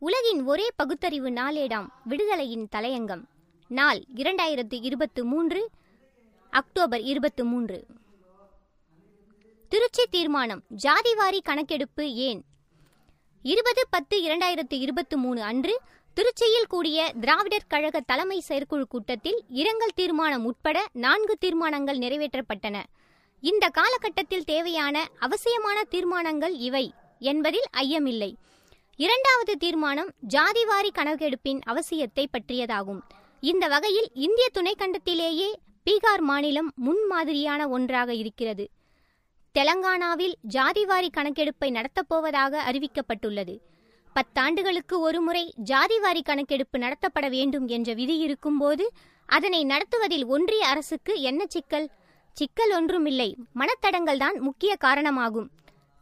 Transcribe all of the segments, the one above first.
உலகின் ஒரே பகுத்தறிவு நாளேடாம் விடுதலையின் தலையங்கம். நாள் இரண்டாயிரத்து இருபத்து மூன்று அக்டோபர் இருபத்து மூன்று. திருச்சி தீர்மானம். ஜாதிவாரி கணக்கெடுப்பு ஏன்? இருபது பத்து இரண்டாயிரத்து இருபத்து மூணு அன்று திருச்சியில் கூடிய திராவிடர் கழக தலைமை செயற்குழு கூட்டத்தில் இரங்கல் தீர்மானம் உட்பட நான்கு தீர்மானங்கள் நிறைவேற்றப்பட்டன. இந்த காலகட்டத்தில் தேவையான அவசியமான தீர்மானங்கள் இவை என்பதில் ஐயமில்லை. இரண்டாவது தீர்மானம் ஜாதிவாரி கணக்கெடுப்பின் அவசியத்தை பற்றியதாகும். இந்த வகையில் இந்திய துணைக்கண்டத்திலேயே பீகார் மாநிலம் முன்மாதிரியான ஒன்றாக இருக்கிறது. தெலங்கானாவில் ஜாதிவாரி கணக்கெடுப்பை நடத்தப்போவதாக அறிவிக்கப்பட்டுள்ளது. பத்தாண்டுகளுக்கு ஒருமுறை ஜாதிவாரி கணக்கெடுப்பு நடத்தப்பட வேண்டும் என்ற விதி இருக்கும்போது அதனை நடத்துவதில் ஒன்றிய அரசுக்கு என்ன சிக்கல்? சிக்கல் ஒன்றுமில்லை. மனத்தடங்கள் தான் முக்கிய காரணமாகும்.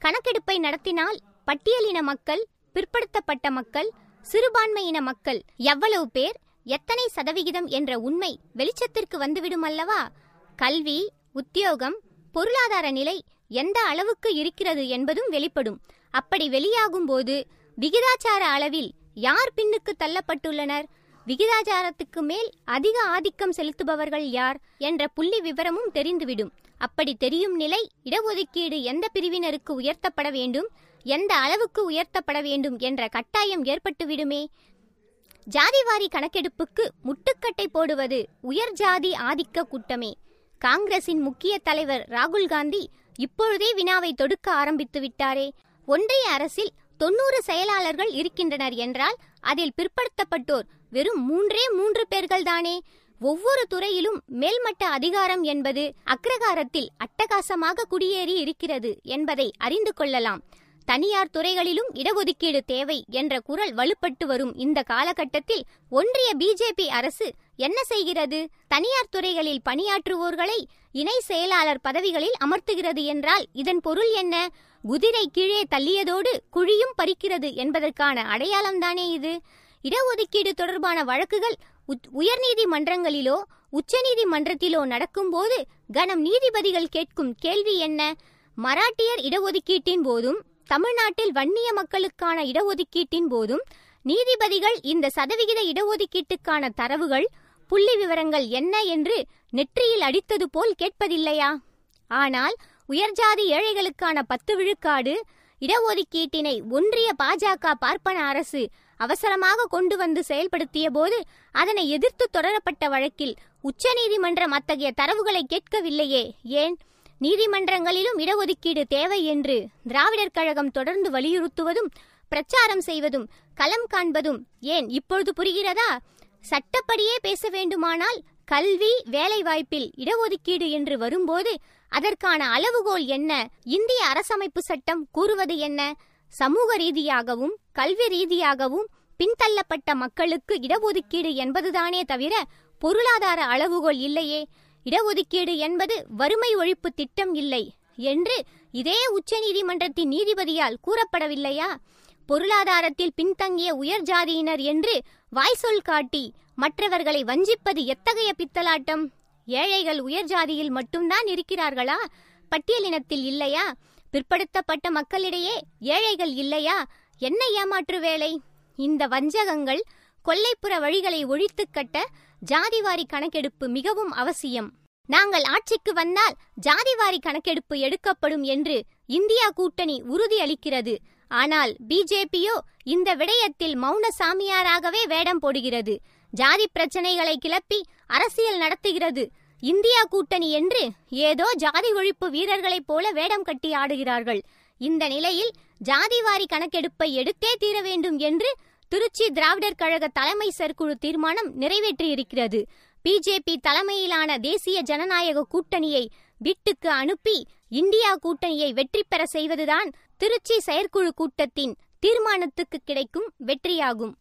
கணக்கெடுப்பை நடத்தினால் பட்டியலின மக்கள் பிற்படுத்தப்பட்ட மக்கள் சிறுபான்மையின மக்கள் எவ்வளவு பேர் எத்தனை சதவிகிதம் என்ற உண்மை வெளிச்சத்திற்கு வந்துவிடும் அல்லவா கல்வி உத்தியோகம் பொருளாதார நிலை எந்த அளவுக்கு இருக்கிறது என்பதும் வெளிப்படும். அப்படி வெளியாகும் போது விகிதாச்சார அளவில் யார் பின்னுக்கு தள்ளப்பட்டுள்ளனர்? விகிதாச்சாரத்துக்கு மேல் அதிக ஆதிக்கம் செலுத்துபவர்கள் யார் என்ற புள்ளி விவரமும் தெரிந்துவிடும். அப்படி தெரியும் நிலை இடஒதுக்கீடு எந்த பிரிவினருக்கு உயர்த்தப்பட வேண்டும்? எந்த அளவுக்கு உயர்த்தப்பட வேண்டும் என்ற கட்டாயம் ஏற்பட்டுவிடுமே. ஜாதிவாரி கணக்கெடுப்புக்கு முட்டுக்கட்டை போடுவது உயர் ஜாதி ஆதிக்க கூட்டமே. காங்கிரசின் முக்கிய தலைவர் ராகுல் காந்தி இப்பொழுதே வினாவை தொடுக்க ஆரம்பித்து விட்டாரே. ஒன்றிய அரசில் தொன்னூறு செயலாளர்கள் இருக்கின்றனர் என்றால் அதில் பிற்படுத்தப்பட்டோர் வெறும் மூன்றே மூன்று பேர்கள்தானே. ஒவ்வொரு துறையிலும் மேல்மட்ட அதிகாரம் என்பது அக்ரகாரத்தில் அட்டகாசமாக குடியேறி இருக்கிறது என்பதை அறிந்து கொள்ளலாம். தனியார் துறைகளிலும் இடஒதுக்கீடு தேவை என்ற குரல் வலுப்பட்டு வரும் இந்த காலகட்டத்தில் ஒன்றிய பிஜேபி அரசு என்ன செய்கிறது? தனியார் துறைகளில் பணியாற்றுவோர்களை இணை செயலாளர் பதவிகளில் அமர்த்துகிறது என்றால் இதன் பொருள் என்ன? குதிரை கீழே தள்ளியதோடு குழியும் பறிக்கிறது என்பதற்கான அடையாளம்தானே இது? இடஒதுக்கீடு தொடர்பான வழக்குகள் உயர்நீதிமன்றங்களிலோ உச்சநீதிமன்றத்திலோ நடக்கும்போது கனம் நீதிபதிகள் கேட்கும் கேள்வி என்ன? மராட்டியர் இடஒதுக்கீட்டின் போதும் தமிழ்நாட்டில் வன்னிய மக்களுக்கான இடஒதுக்கீட்டின் போதும் நீதிபதிகள் இந்த சதவிகித இடஒதுக்கீட்டுக்கான தரவுகள் புள்ளி விவரங்கள் என்ன என்று நெற்றியில் அடித்தது போல் கேட்பதில்லையா? ஆனால் உயர்ஜாதி ஏழைகளுக்கான பத்து விழுக்காடு இடஒதுக்கீட்டினை ஒன்றிய பாஜக பார்ப்பன அரசு அவசரமாக கொண்டு வந்து செயல்படுத்திய போது அதனை எதிர்த்து தொடரப்பட்ட வழக்கில் உச்சநீதிமன்றம் அத்தகைய தரவுகளை கேட்கவில்லையே. ஏன்? நீதிமன்றங்களிலும் இடஒதுக்கீடு தேவை என்று திராவிடர் கழகம் தொடர்ந்து வலியுறுத்துவதும் பிரச்சாரம் செய்வதும் களம் காண்பதும் ஏன் இப்பொழுது புரிகிறதா? சட்டப்படியே பேச வேண்டுமானால் கல்வி வேலைவாய்ப்பில் இடஒதுக்கீடு என்று வரும்போது அதற்கான அளவுகோல் என்ன? இந்திய அரசமைப்பு சட்டம் கூறுவது என்ன? சமூக ரீதியாகவும் கல்வி ரீதியாகவும் பின்தள்ளப்பட்ட மக்களுக்கு இடஒதுக்கீடு என்பதுதானே தவிர பொருளாதார அளவுகோல் இல்லையே? இடஒதுக்கீடு என்பது வறுமை ஒழிப்பு திட்டம் இல்லை என்று இதே உச்சநீதிமன்றத்தின் நீதிபதியால் கூறப்படவில்லையா? பொருளாதாரத்தில் பின்தங்கிய உயர் ஜாதியினர் என்று வாய்சொல் காட்டி மற்றவர்களை வஞ்சிப்பது எத்தகைய பித்தலாட்டம்? ஏழைகள் உயர் ஜாதியில் மட்டும்தான் இருக்கிறார்களா? பட்டியலினத்தில் இல்லையா? பிற்படுத்தப்பட்ட மக்களிடையே ஏழைகள் இல்லையா? என்ன ஏமாற்று வேலை? இந்த வஞ்சகங்கள் கொல்லைப்புற வழிகளை ஒழித்து கட்ட ஜாதிவாரி கணக்கெடுப்பு மிகவும் அவசியம். நாங்கள் ஆட்சிக்கு வந்தால் ஜாதிவாரி கணக்கெடுப்பு எடுக்கப்படும் என்று இந்தியா கூட்டணி உறுதியளிக்கிறது. ஆனால் பிஜேபியோ இந்த விடயத்தில் மௌன சாமியாராகவே வேடம் போடுகிறது. ஜாதி பிரச்சனைகளை கிளப்பி அரசியல் நடத்துகிறது. இந்தியா கூட்டணி என்று ஏதோ ஜாதி ஒழிப்பு வீரர்களைப் போல வேடம் கட்டி ஆடுகிறார்கள். இந்த நிலையில் ஜாதிவாரி கணக்கெடுப்பை எடுத்தே தீர வேண்டும் என்று திருச்சி திராவிடர் கழக தலைமை செயற்குழு தீர்மானம் நிறைவேற்றியிருக்கிறது. பிஜேபி தலைமையிலான தேசிய ஜனநாயக கூட்டணியை வீட்டுக்கு அனுப்பி இந்தியா கூட்டணியை வெற்றி பெற செய்வதுதான் திருச்சி செயற்குழு கூட்டத்தின் தீர்மானத்துக்கு கிடைக்கும் வெற்றியாகும்.